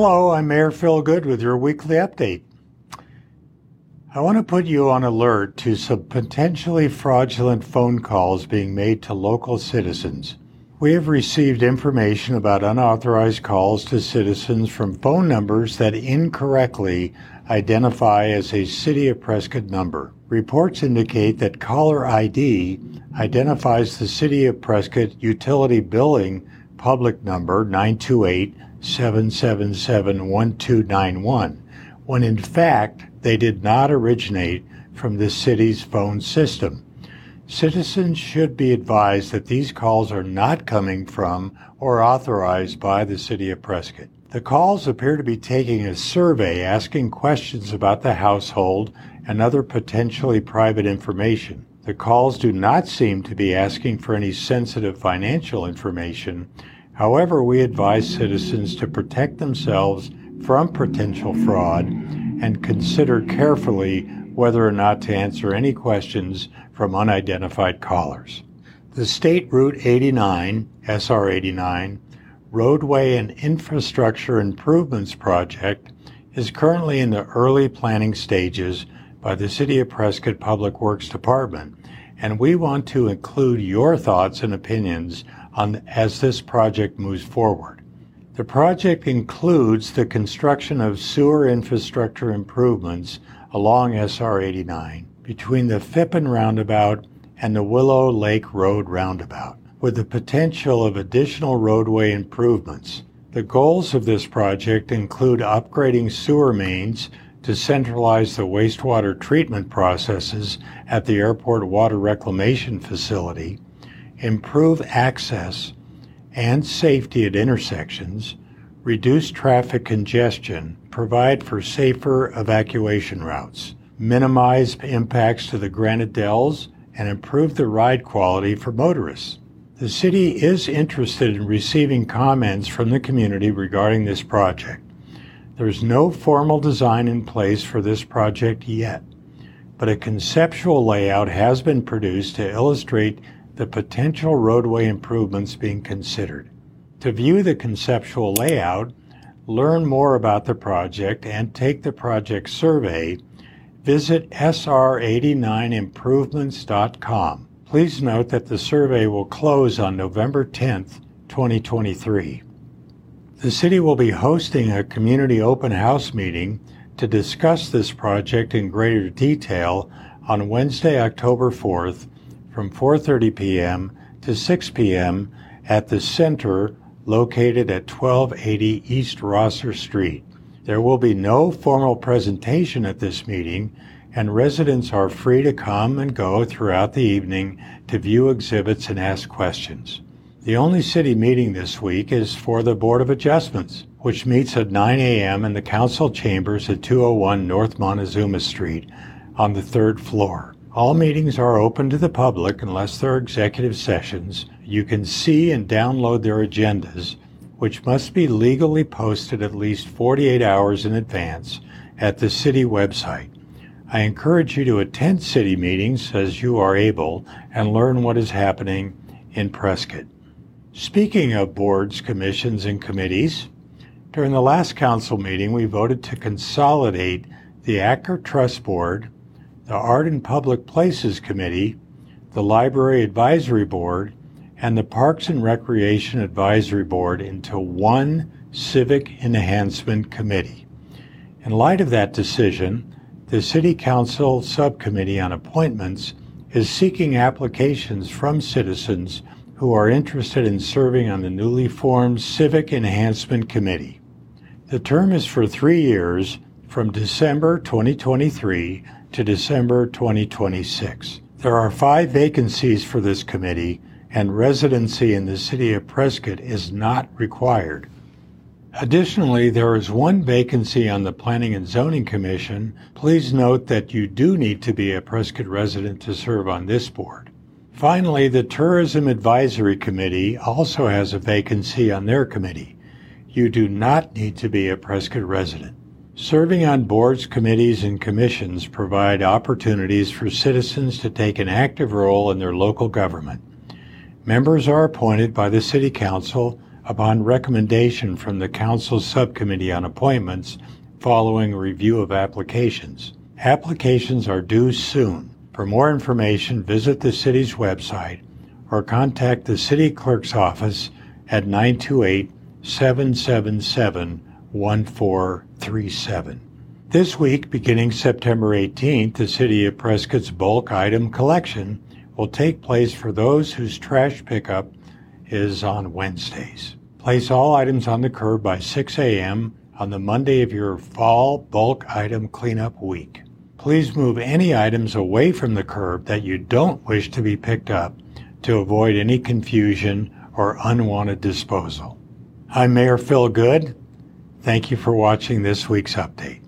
Hello, I'm Mayor Phil Goode with your weekly update. I want to put you on alert to some potentially fraudulent phone calls being made to local citizens. We have received information about unauthorized calls to citizens from phone numbers that incorrectly identify as a City of Prescott number. Reports indicate that caller ID identifies the City of Prescott utility billing public number 928 777 1291, when in fact they did not originate from the city's phone system. Citizens should be advised that these calls are not coming from or authorized by the City of Prescott. The calls appear to be taking a survey asking questions about the household and other potentially private information. The calls do not seem to be asking for any sensitive financial information. However, we advise citizens to protect themselves from potential fraud and consider carefully whether or not to answer any questions from unidentified callers. The State Route 89, SR 89, Roadway and Infrastructure Improvements Project is currently in the early planning stages by the City of Prescott Public Works Department, and we want to include your thoughts and opinions on as this project moves forward. The project includes the construction of sewer infrastructure improvements along SR 89 between the Phippen roundabout and the Willow Lake Road roundabout, with the potential of additional roadway improvements. The goals of this project include upgrading sewer mains to centralize the wastewater treatment processes at the airport water reclamation facility, improve access and safety at intersections, reduce traffic congestion, provide for safer evacuation routes minimize impacts to the Granite Dells, and improve the ride quality for motorists. The city is interested in receiving comments from the community regarding this project. There is no formal design in place for this project yet, but a conceptual layout has been produced to illustrate the potential roadway improvements being considered. To view the conceptual layout, learn more about the project, and take the project survey, visit sr89improvements.com. Please note that the survey will close on November 10th, 2023. The city will be hosting a community open house meeting to discuss this project in greater detail on Wednesday, October 4th from 4:30 p.m. to 6 p.m. at the center located at 1280 East Rosser Street. There will be no formal presentation at this meeting, and residents are free to come and go throughout the evening to view exhibits and ask questions. The only city meeting this week is for the Board of Adjustments, which meets at 9 a.m. in the council chambers at 201 North Montezuma Street on the third floor. All meetings are open to the public unless they're executive sessions. You can see and download their agendas which must be legally posted at least 48 hours in advance at the city website. I encourage you to attend city meetings as you are able and learn what is happening in Prescott. Speaking of boards, commissions, and committees, during the last council meeting, we voted to consolidate the Acker Trust Board, the Art and Public Places Committee, the Library Advisory Board, and the Parks and Recreation Advisory Board into one Civic Enhancement Committee. In light of that decision, the City Council Subcommittee on Appointments is seeking applications from citizens who are interested in serving on the newly formed Civic Enhancement Committee. The term is for three years from December 2023 to December 2026. There are five vacancies for this committee and residency in the city of Prescott is not required. Additionally, there is one vacancy on the Planning and Zoning Commission. Please note that you do need to be a Prescott resident to serve on this board. Finally, the Tourism Advisory Committee also has a vacancy on their committee. You do not need to be a Prescott resident. Serving on boards, committees, and commissions provide opportunities for citizens to take an active role in their local government. Members are appointed by the City Council upon recommendation from the Council Subcommittee on Appointments following review of applications. Applications are due soon. For more information, visit the city's website or contact the city clerk's office at 928 777 1437. This week, beginning September 18th, the City of Prescott's bulk item collection will take place for those whose trash pickup is on Wednesdays. Place all items on the curb by 6 a.m. on the Monday of your fall bulk item cleanup week. Please move any items away from the curb that you don't wish to be picked up to avoid any confusion or unwanted disposal. I'm Mayor Phil Goode. Thank you for watching this week's update.